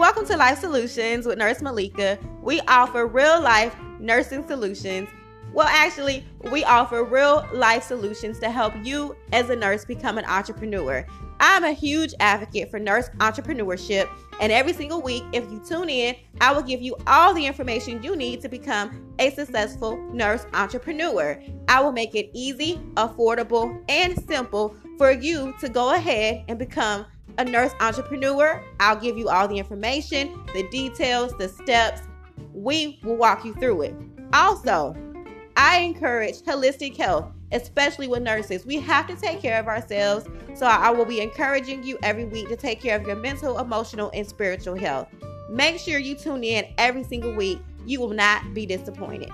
Welcome to Life Solutions with Nurse Malika. We offer real life nursing solutions. Well, actually, we offer real life solutions to help you as a nurse become an entrepreneur. I'm a huge advocate for nurse entrepreneurship, and every single week, if you tune in, I will give you all the information you need to become a successful nurse entrepreneur. I will make it easy, affordable, and simple for you to go ahead and become a nurse entrepreneur. I'll give you all the information, the details, the steps. We will walk you through it. Also, I encourage holistic health, especially with nurses. We have to take care of ourselves. So I will be encouraging you every week to take care of your mental, emotional, and spiritual health. Make sure you tune in every single week. You will not be disappointed.